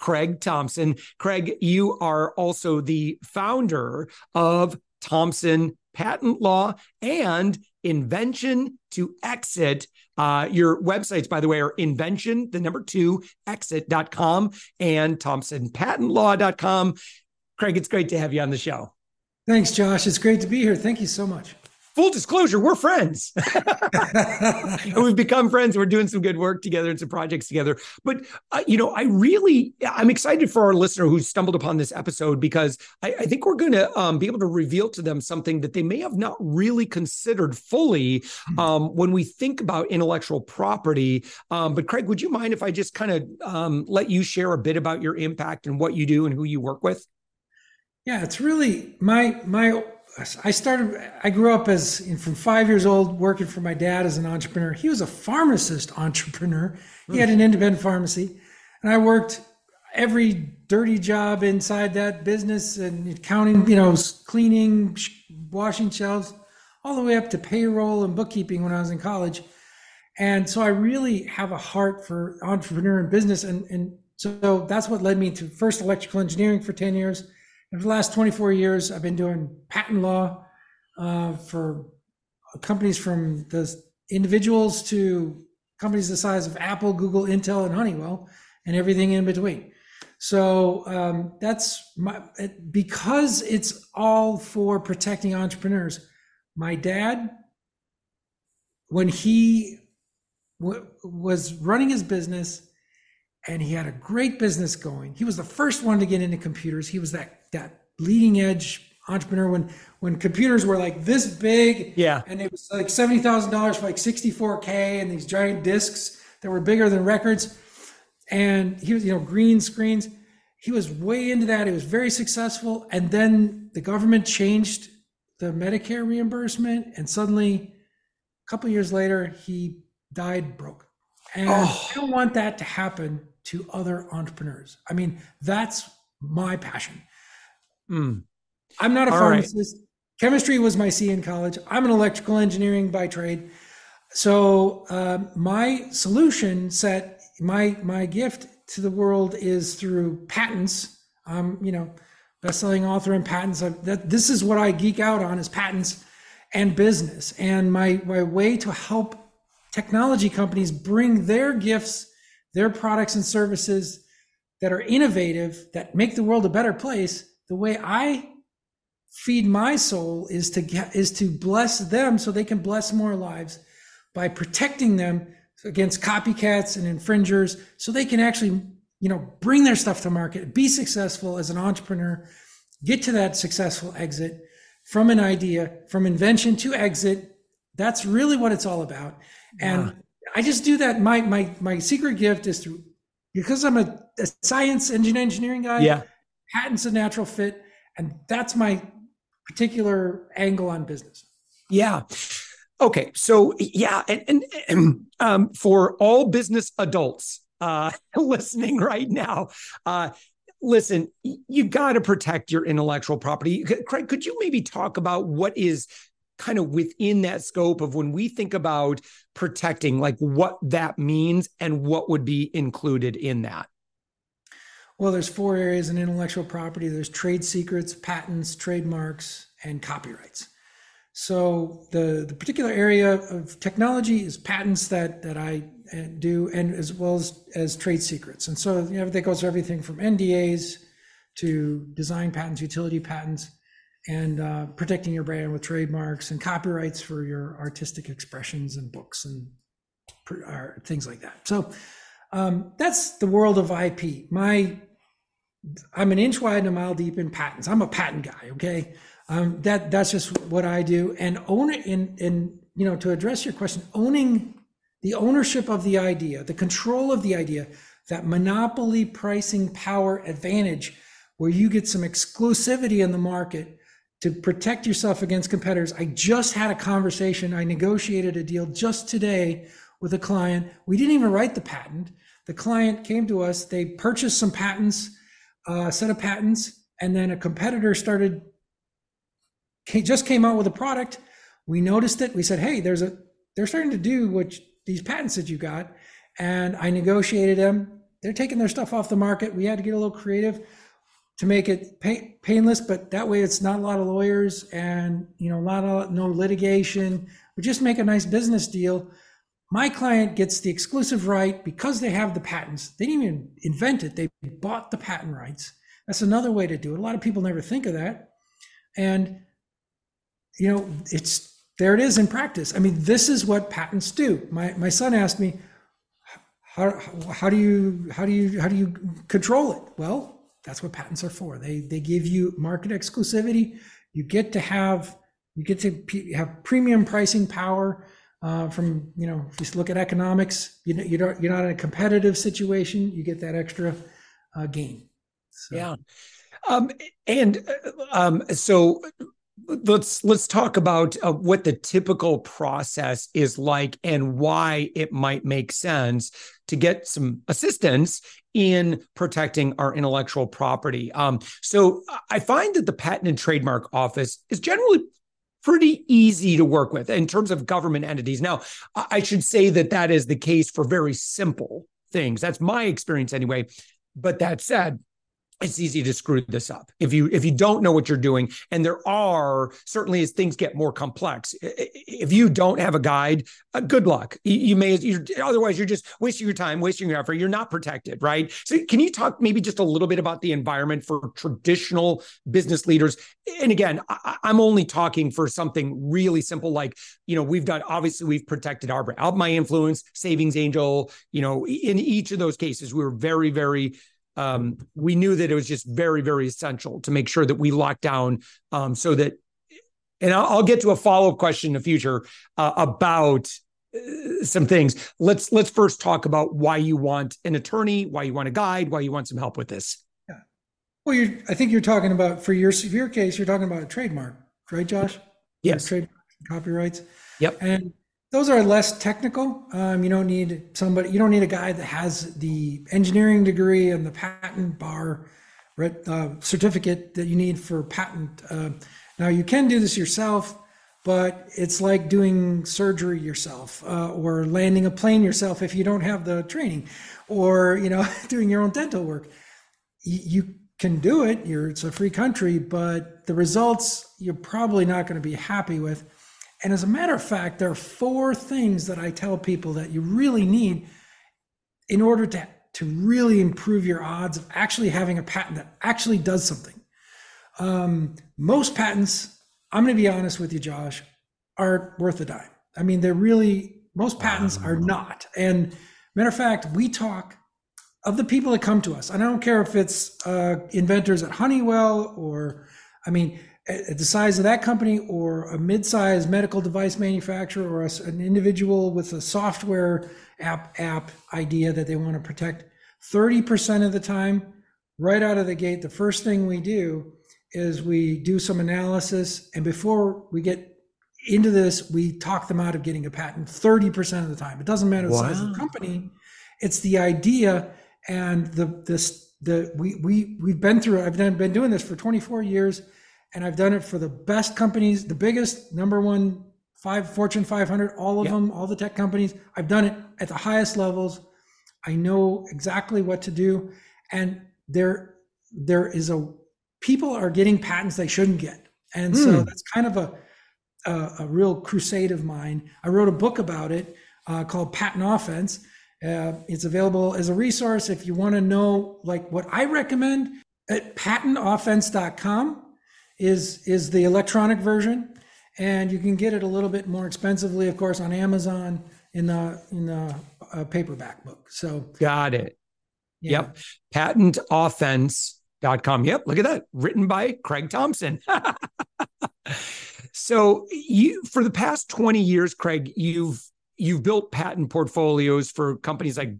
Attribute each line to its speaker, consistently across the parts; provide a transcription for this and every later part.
Speaker 1: Craige Thompson. Craige, you are also the founder of Thompson Patent Law and Invention to Exit. Uh, your websites, by the way, are invention, the number two, exit.com and thompsonpatentlaw.com. Craige, it's great to have you on the show.
Speaker 2: Thanks, Josh. It's great to be here. Thank you so much
Speaker 1: full disclosure, we're friends. And we've become friends. We're doing some good work together and some projects together. But, uh, you know, I really, I'm excited for our listener who stumbled upon this episode because I, I think we're going to um, be able to reveal to them something that they may have not really considered fully hmm. um, when we think about intellectual property. Um, but, Craige, would you mind if I just kind of um, let you share a bit about your impact and what you do and who you work with?
Speaker 2: Yeah, it's really my my I started, I grew up as from five years old working for my dad as an entrepreneur. He was a pharmacist entrepreneur. He had an independent pharmacy. And I worked every dirty job inside that business and counting, you know, cleaning, washing shelves, all the way up to payroll and bookkeeping when I was in college. And so I really have a heart for entrepreneur and business. And, and so that's what led me to first electrical engineering for 10 years for the last 24 years, I've been doing patent law uh, for companies from the individuals to companies the size of Apple, Google, Intel, and Honeywell, and everything in between. So um, that's my, because it's all for protecting entrepreneurs. My dad, when he w- was running his business and he had a great business going, he was the first one to get into computers. He was that that leading edge entrepreneur when when computers were like this big.
Speaker 1: Yeah.
Speaker 2: And it was like $70000 for like 64k and these giant discs that were bigger than records. And he was you know green screens. He was way into that. He was very successful. And then the government changed the medicare reimbursement and suddenly a couple years later he died broke. And oh. i don't want that to happen to other entrepreneurs i mean that's my passion Mm. I'm not a All pharmacist. Right. Chemistry was my C in college. I'm an electrical engineering by trade. So uh, my solution set, my my gift to the world is through patents. Um, you know, best-selling author and patents. I, that this is what I geek out on is patents and business. And my my way to help technology companies bring their gifts, their products and services that are innovative, that make the world a better place the way I feed my soul is to get, is to bless them so they can bless more lives by protecting them against copycats and infringers so they can actually you know bring their stuff to market be successful as an entrepreneur get to that successful exit from an idea from invention to exit that's really what it's all about and. I just do that my my my secret gift is through because i'm a, a science engine engineering guy
Speaker 1: yeah
Speaker 2: patent's a natural fit. And that's my particular angle on business.
Speaker 1: Yeah. Okay. So, yeah. And, and, and um, for all business adults uh, listening right now, uh, listen, you got to protect your intellectual property. Craige, could you maybe talk about what is kind of within that scope of when we think about protecting, like what that means and what would be included in that?
Speaker 2: Well, there's four areas in intellectual property. There's trade secrets, patents, trademarks, and copyrights. So the, the particular area of technology is patents that, that I uh, do, and as well as, as trade secrets. And so you know, that goes everything from NDAs to design patents, utility patents. And uh, protecting your brand with trademarks and copyrights for your artistic expressions and books and things like that. So um, that's the world of IP. My I'm an inch wide and a mile deep in patents. I'm a patent guy. Okay, um, that that's just what I do. And own in in you know to address your question, owning the ownership of the idea, the control of the idea, that monopoly pricing power advantage, where you get some exclusivity in the market to protect yourself against competitors. I just had a conversation. I negotiated a deal just today with a client. We didn't even write the patent. The client came to us. They purchased some patents, a uh, set of patents, and then a competitor started just came out with a product. We noticed it. We said, "Hey, there's a they're starting to do what these patents that you got," and I negotiated them. They're taking their stuff off the market. We had to get a little creative to make it painless, but that way it's not a lot of lawyers and you know a lot of no litigation. We just make a nice business deal. My client gets the exclusive right because they have the patents. They didn't even invent it; they bought the patent rights. That's another way to do it. A lot of people never think of that, and you know, it's there it is in practice. I mean, this is what patents do. My my son asked me, how how do you how do you how do you control it? Well, that's what patents are for. They they give you market exclusivity. You get to have you get to have premium pricing power. Uh, from you know, if you look at economics, you know you don't you're not in a competitive situation. You get that extra uh, gain.
Speaker 1: So. Yeah. Um, and uh, um, so let's let's talk about uh, what the typical process is like and why it might make sense to get some assistance in protecting our intellectual property. Um, so I find that the Patent and Trademark Office is generally pretty easy to work with in terms of government entities. Now, I should say that that is the case for very simple things. That's my experience anyway. But that said, it's easy to screw this up. If you if you don't know what you're doing and there are certainly as things get more complex if you don't have a guide uh, good luck. You, you may you're, otherwise you're just wasting your time wasting your effort. You're not protected right? So can you talk maybe just a little bit about the environment for traditional business leaders? And again I, i'm only talking for something really simple like you know we've done obviously we've protected our out my influence savings angel you know in each of those cases we were very very um, we knew that it was just very, very essential to make sure that we lock down um, so that, and I'll, I'll, get to a follow up question in the future uh, about uh, some things. Let's let's first talk about why you want an attorney, why you want a guide, why you want some help with this.
Speaker 2: Yeah. Well, you I think you're talking about for your severe case, you're talking about a trademark, right, Josh?
Speaker 1: Yes.
Speaker 2: Trademark copyrights.
Speaker 1: Yep.
Speaker 2: And those are less technical. Um, you don't need somebody. You don't need a guy that has the engineering degree and the patent bar uh, certificate that you need for patent. Uh, now you can do this yourself, but it's like doing surgery yourself uh, or landing a plane yourself if you don't have the training, or you know doing your own dental work. you can do it. You're, it's a free country, but the results you're probably not going to be happy with and as a matter of fact, there are four things that I tell people that you really need in order to, to really improve your odds of actually having a patent that actually does something. Um, most patents, I'm going to be honest with you, Josh, aren't worth a dime. I mean, they're really, most patents are not. And matter of fact, we talk of the people that come to us. And I don't care if it's uh, inventors at Honeywell or, I mean, at the size of that company or a mid-sized medical device manufacturer or a, an individual with a software app app idea that they want to protect 30% of the time right out of the gate the first thing we do is we do some analysis and before we get into this we talk them out of getting a patent 30% of the time. It doesn't matter the wow. size of the company. It's the idea and the this the we we we've been through i've been doing this for 24 years and I've done it for the best companies, the biggest number one five Fortune 500, all of them, all the tech companies. I've done it at the highest levels. I know exactly what to do, and there there is a people are getting patents they shouldn't get, and mm. so hmm. that's kind of a, a, a real crusade of mine. I wrote a book about it uh, called Patent Offense. Uh, it's available as a resource if you want to know like what I recommend at patentoffense.com is is the electronic version, and you can get it a little bit more expensively, of course, on Amazon in the in the uh, paperback book. So
Speaker 1: got it.
Speaker 2: yeah.
Speaker 1: Yep. Patentoffense.com. Yep. Look at that. Written by Craige Thompson. so you for the past 20 years, Craige, you've you've built patent portfolios for companies like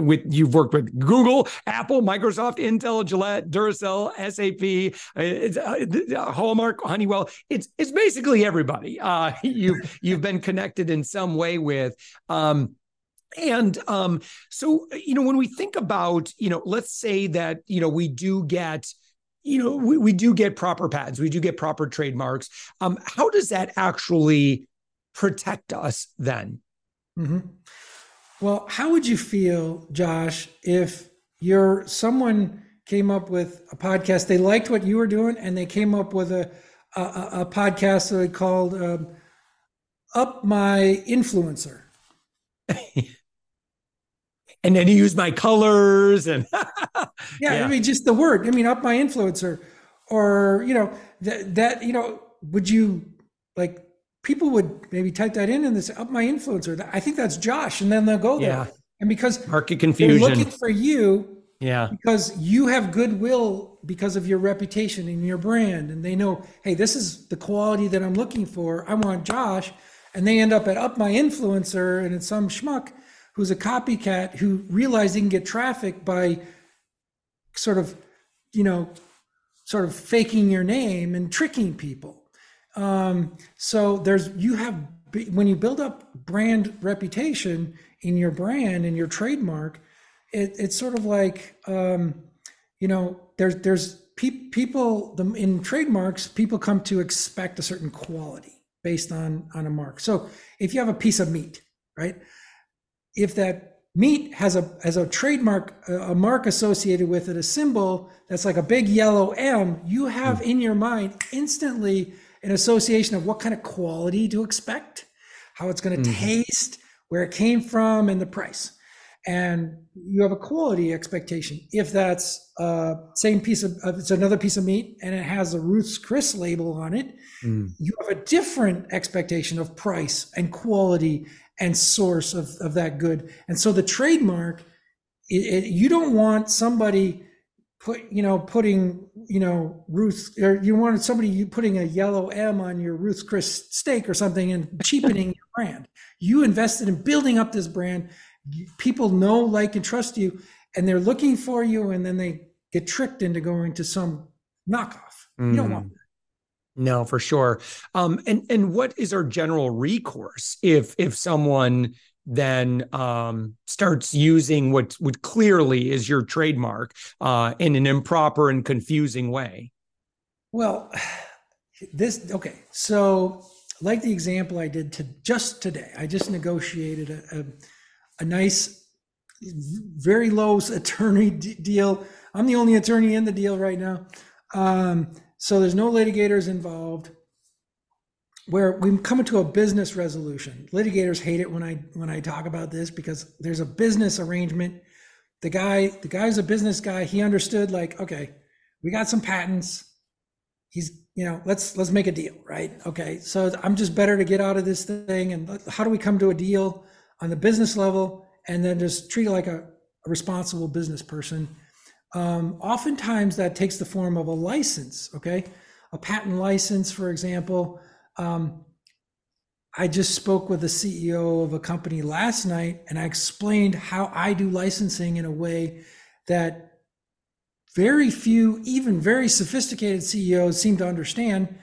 Speaker 1: with you've worked with Google, Apple, Microsoft, Intel, Gillette, Duracell, SAP, uh, uh, Hallmark, Honeywell. It's it's basically everybody. Uh, you've you've been connected in some way with. Um, and um, so you know when we think about you know let's say that you know we do get you know we, we do get proper patents we do get proper trademarks um, how does that actually protect us then
Speaker 2: hmm Well, how would you feel, Josh, if you're someone came up with a podcast, they liked what you were doing, and they came up with a a, a- podcast that they called um, "Up My Influencer."
Speaker 1: and then you use my colors and
Speaker 2: Yeah,
Speaker 1: Yeah.
Speaker 2: I mean, just the word. I mean, "Up My Influencer," or you know that that you know, would you like? People would maybe type that in and this "Up My Influencer." I think that's Josh, and then they'll go there.
Speaker 1: Yeah.
Speaker 2: And because
Speaker 1: market
Speaker 2: they're
Speaker 1: confusion
Speaker 2: looking for you,
Speaker 1: yeah
Speaker 2: because you have goodwill because of your reputation and your brand and they know hey this is the quality that i'm looking for i want josh and they end up at up my influencer and it's some schmuck who's a copycat who realized he can get traffic by sort of you know sort of faking your name and tricking people um, so there's you have when you build up brand reputation in your brand and your trademark it, it's sort of like um, you know there's there's pe- people the, in trademarks people come to expect a certain quality based on on a mark. So if you have a piece of meat right? If that meat has a has a trademark a a mark associated with it a symbol that's like a big yellow m you have in your mind instantly an association of what kind of quality to expect how it's going to
Speaker 1: Mhm.
Speaker 2: taste where it came from and the price and you have a quality expectation if that's uh same piece of of- it's another piece of meat and it has a ruth's chris label on it
Speaker 1: Mm.
Speaker 2: you have a different expectation of price and quality and source of, of that good. And so the trademark, it, it, you don't want somebody put, you know, putting, you know, Ruth, or you wanted somebody you putting a yellow M on your Ruth's Chris steak or something and cheapening your brand. You invested in building up this brand. People know, like, and trust you, and they're looking for you, and then they get tricked into going to some knockoff. You don't want
Speaker 1: Mm. No, for sure. Um, and and what is our general recourse if if someone then um, starts using what what clearly is your trademark uh, in an improper and confusing way?
Speaker 2: Well, this okay. So, like the example I did to just today, I just negotiated a a, a nice, very low attorney d- deal. I'm the only attorney in the deal right now, um, so there's no litigators involved. Where we come to a business resolution. Litigators hate it when I when I talk about this because there's a business arrangement. The guy, the guy's a business guy. He understood like, okay, we got some patents he's you know let's let's make a deal right okay so i'm just better to get out of this thing and how do we come to a deal on the business level and then just treat it like a, a responsible business person um, oftentimes that takes the form of a license okay a patent license for example um, i just spoke with the ceo of a company last night and i explained how i do licensing in a way that very few, even very sophisticated CEOs seem to understand.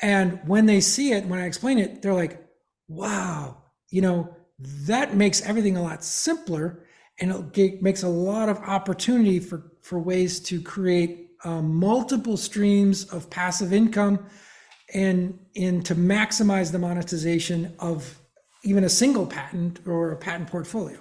Speaker 2: And when they see it, when I explain it, they're like, wow, you know, that makes everything a lot simpler and it makes a lot of opportunity for, for ways to create um, multiple streams of passive income and, and to maximize the monetization of even a single patent or a patent portfolio.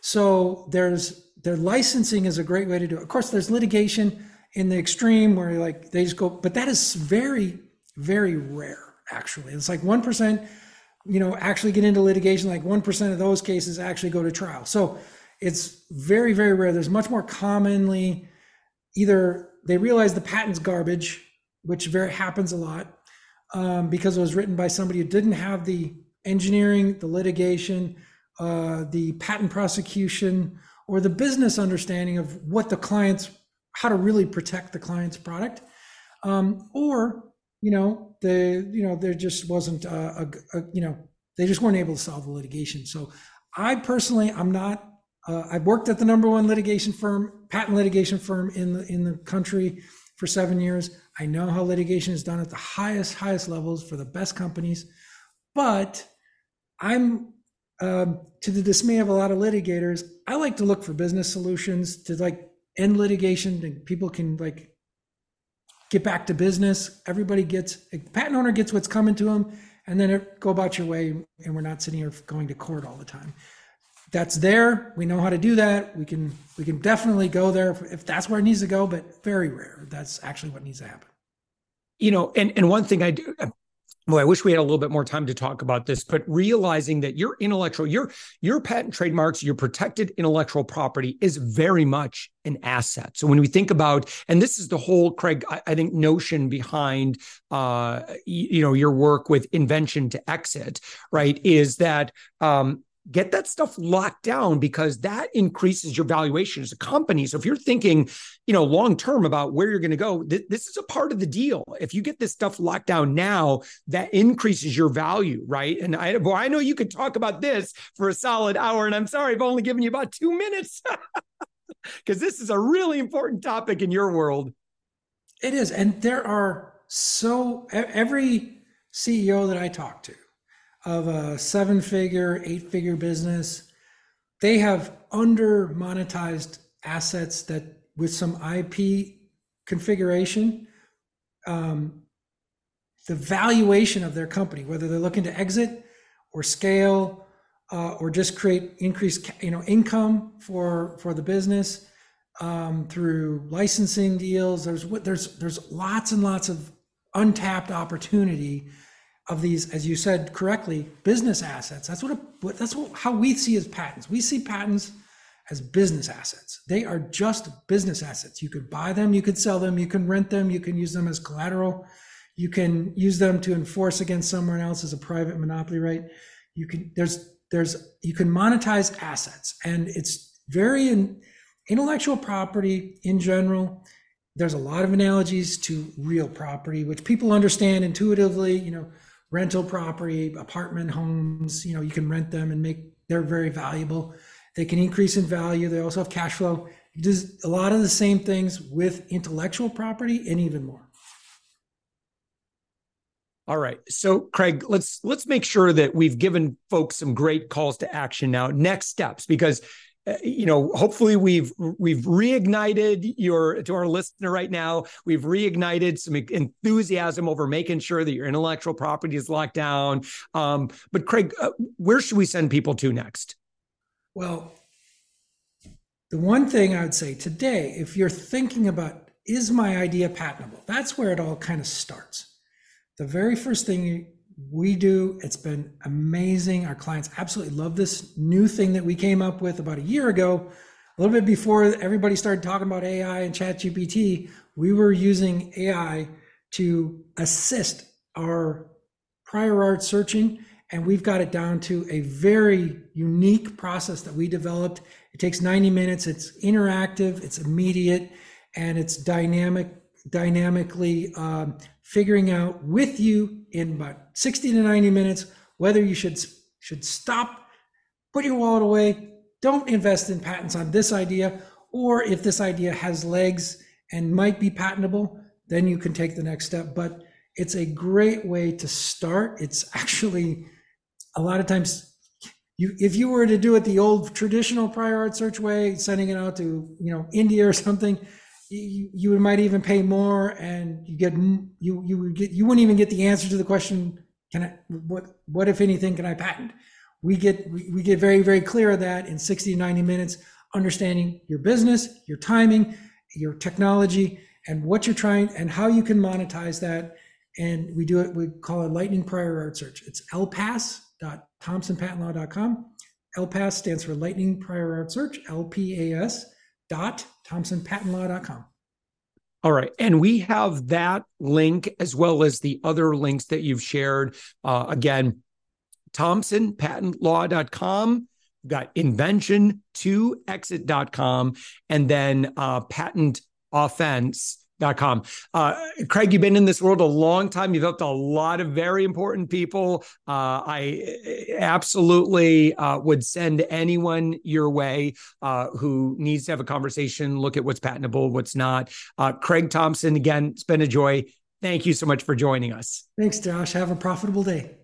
Speaker 2: So there's their licensing is a great way to do it. Of course, there's litigation in the extreme where like they just go, but that is very, very rare. Actually, it's like one percent. You know, actually get into litigation. Like one percent of those cases actually go to trial. So it's very, very rare. There's much more commonly either they realize the patent's garbage which very happens a lot um, because it was written by somebody who didn't have the engineering, the litigation, uh, the patent prosecution, or the business understanding of what the client's, how to really protect the client's product, um, or you know, the you know there just wasn't a, a, a, you know they just weren't able to solve the litigation. So I personally, I'm not. Uh, I've worked at the number one litigation firm, patent litigation firm in the in the country for seven years. I know how litigation is done at the highest highest levels for the best companies, but I'm um, to the dismay of a lot of litigators. I like to look for business solutions to like end litigation, and people can like get back to business. Everybody gets a patent owner gets what's coming to them, and then it, go about your way. And we're not sitting here going to court all the time. That's there. We know how to do that. We can we can definitely go there if, if that's where it needs to go, but very rare. That's actually what needs to happen.
Speaker 1: You know, and and one thing I do well, I wish we had a little bit more time to talk about this, but realizing that your intellectual, your your patent trademarks, your protected intellectual property is very much an asset. So when we think about, and this is the whole Craige, I, I think notion behind, uh, you, you, know, your work with invention to exit, right, is that um, get that stuff locked down because that increases your valuation as a company. So if you're thinking, you know, long term about where you're going to go, th- this is a part of the deal. If you get this stuff locked down now, that increases your value, right? And I, well, I know you could talk about this for a solid hour, and I'm sorry I've only given you about two minutes because this is a really important topic in your world.
Speaker 2: It is, and there are so every CEO that I talk to of a seven figure, eight figure business, they have under monetized assets that with some IP configuration, um, the valuation of their company, whether they're looking to exit or scale uh, or just create increased you know income for for the business um, through licensing deals. There's there's there's lots and lots of untapped opportunity of these, as you said correctly, business assets. That's what, a, that's what, how we see as patents. We see patents as business assets. They are just business assets. You could buy them, you could sell them, you can rent them, you can use them as collateral, you can use them to enforce against someone else as a private monopoly right. You can there's there's you can monetize assets, and it's very in, intellectual property in general. There's a lot of analogies to real property, which people understand intuitively. You know, rental property, apartment homes, you know, you can rent them and make, they're very valuable. They can increase in value. They also have cash flow. It does a lot of the same things with intellectual property and even more.
Speaker 1: All right. So Craige, let's let's make sure that we've given folks some great calls to action now. Next steps because you know hopefully we've we've reignited your to our listener right now. We've reignited some enthusiasm over making sure that your intellectual property is locked down. Um, but craige uh, where should we send people to next?
Speaker 2: Well the one thing i would say today if you're thinking about is my idea patentable? That's where it all kind of starts. The very first thing we do. It's been amazing. Our clients absolutely love this new thing that we came up with about a year ago. A little bit before everybody started talking about AI and ChatGPT, we were using AI to assist our prior art searching. And we've got it down to a very unique process that we developed. It takes 90 minutes, it's interactive, it's immediate, and it's dynamic, dynamically um, figuring out with you in about 60 to 90 minutes whether you should should stop, put your wallet away, don't invest in patents on this idea, or if this idea has legs and might be patentable, then you can take the next step. But it's a great way to start. It's actually a lot of times you if you were to do it the old traditional prior art search way, sending it out to you know India or something, you, you might even pay more and you get you you would get you wouldn't even get the answer to the question can i what what if anything can i patent? We get we, we get very very clear of that in 60 to 90 minutes understanding your business your timing your technology and what you're trying and how you can monetize that. And we do it we call it lightning prior art search. It's lpas.thompsonpatentlaw.com lpas stands for lightning prior art search lpas dot thompsonpatentlaw.com.
Speaker 1: All right. And we have that link as well as the other links that you've shared. Uh, again, thompsonpatentlaw.com, got invention2exit.com, and then uh, patent offense Com. Uh, Craige, you've been in this world a long time. You've helped a lot of very important people. Uh, I absolutely uh, would send anyone your way uh, who needs to have a conversation, look at what's patentable, what's not. Uh, Craige Thompson, again, it's been a joy. Thank you so much for joining us.
Speaker 2: Thanks, Josh. Have a profitable day.